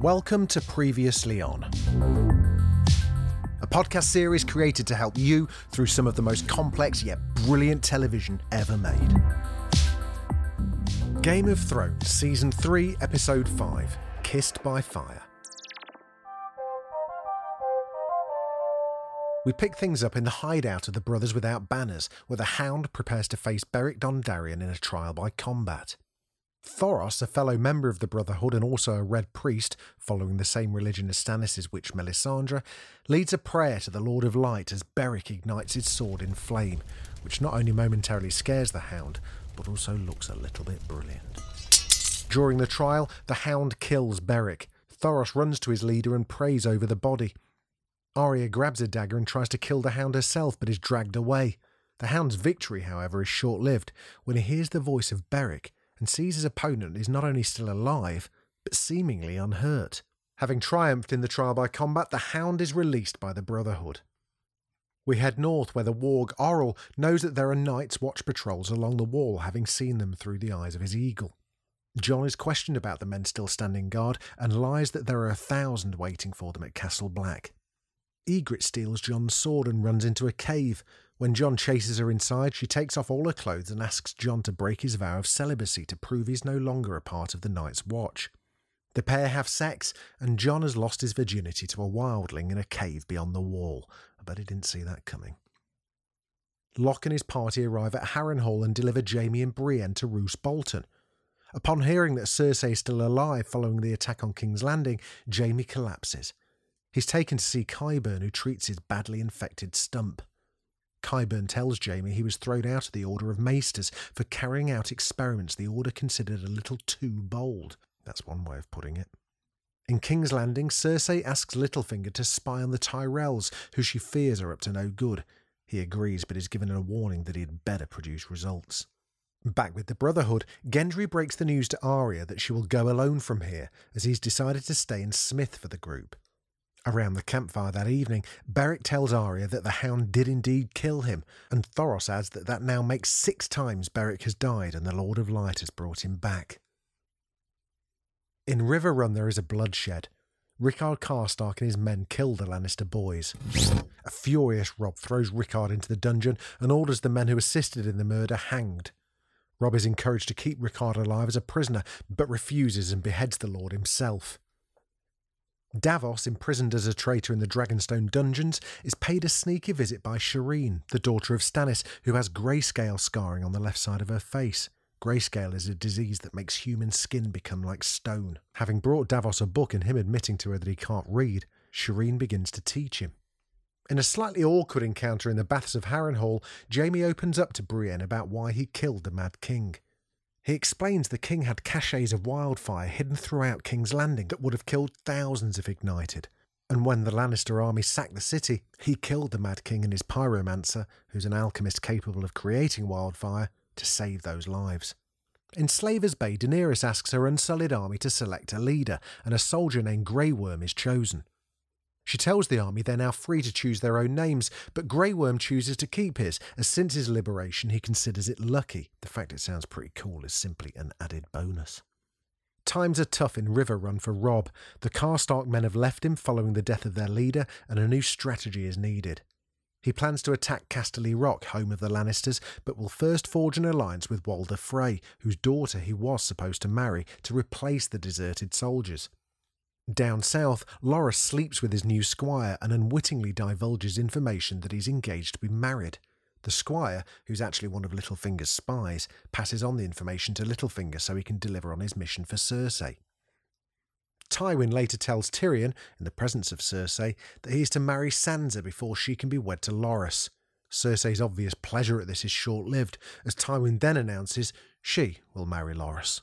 Welcome to Previously On, a podcast series created to help you through some of the most complex yet brilliant television ever made. Game of Thrones, Season 3, Episode 5 Kissed by Fire. We pick things up in the hideout of the Brothers Without Banners, where the Hound prepares to face Beric Dondarrion in a trial by combat. Thoros, a fellow member of the Brotherhood and also a Red Priest, following the same religion as Stannis' witch Melisandre, leads a prayer to the Lord of Light as Beric ignites his sword in flame, which not only momentarily scares the Hound, but also looks a little bit brilliant. During the trial, the Hound kills Beric. Thoros runs to his leader and prays over the body. Arya grabs a dagger and tries to kill the Hound herself, but is dragged away. The Hound's victory, however, is short lived when he hears the voice of Beric and sees his opponent is not only still alive, but seemingly unhurt. Having triumphed in the trial by combat, the Hound is released by the Brotherhood. We head north where the warg Orell knows that there are Night's Watch patrols along the wall, having seen them through the eyes of his eagle. Jon is questioned about the men still standing guard and lies that there are a thousand waiting for them at Castle Black. Ygritte steals Jon's sword and runs into a cave. When Jon chases her inside, she takes off all her clothes and asks Jon to break his vow of celibacy to prove he's no longer a part of the Night's Watch. The pair have sex, and Jon has lost his virginity to a wildling in a cave beyond the wall. I bet he didn't see that coming. Locke and his party arrive at Harrenhal and deliver Jaime and Brienne to Roose Bolton. Upon hearing that Cersei is still alive following the attack on King's Landing, Jaime collapses. He's taken to see Qyburn, who treats his badly infected stump. Qyburn tells Jaime he was thrown out of the Order of Maesters for carrying out experiments the Order considered a little too bold. That's one way of putting it. In King's Landing, Cersei asks Littlefinger to spy on the Tyrells, who she fears are up to no good. He agrees, but is given a warning that he had better produce results. Back with the Brotherhood, Gendry breaks the news to Arya that she will go alone from here, as he's decided to stay in Smith for the group. Around the campfire that evening, Beric tells Arya that the Hound did indeed kill him, and Thoros adds that that now makes six times Beric has died and the Lord of Light has brought him back. In Riverrun, there is a bloodshed. Rickard Karstark and his men kill the Lannister boys. A furious Robb throws Rickard into the dungeon and orders the men who assisted in the murder hanged. Robb is encouraged to keep Rickard alive as a prisoner, but refuses and beheads the Lord himself. Davos, imprisoned as a traitor in the Dragonstone dungeons, is paid a sneaky visit by Shireen, the daughter of Stannis, who has greyscale scarring on the left side of her face. Greyscale is a disease that makes human skin become like stone. Having brought Davos a book and him admitting to her that he can't read, Shireen begins to teach him. In a slightly awkward encounter in the baths of Harrenhal, Jaime opens up to Brienne about why he killed the Mad King. He explains the king had caches of wildfire hidden throughout King's Landing that would have killed thousands if ignited. And when the Lannister army sacked the city, he killed the Mad King and his pyromancer, who's an alchemist capable of creating wildfire, to save those lives. In Slaver's Bay, Daenerys asks her unsullied army to select a leader, and a soldier named Grey Worm is chosen. She tells the army they're now free to choose their own names, but Grey Worm chooses to keep his, as since his liberation he considers it lucky. The fact it sounds pretty cool is simply an added bonus. Times are tough in Riverrun for Robb. The Karstark men have left him following the death of their leader, and a new strategy is needed. He plans to attack Casterly Rock, home of the Lannisters, but will first forge an alliance with Walder Frey, whose daughter he was supposed to marry, to replace the deserted soldiers. Down south, Loras sleeps with his new squire and unwittingly divulges information that he's engaged to be married. The squire, who's actually one of Littlefinger's spies, passes on the information to Littlefinger so he can deliver on his mission for Cersei. Tywin later tells Tyrion, in the presence of Cersei, that he is to marry Sansa before she can be wed to Loras. Cersei's obvious pleasure at this is short lived, as Tywin then announces she will marry Loras.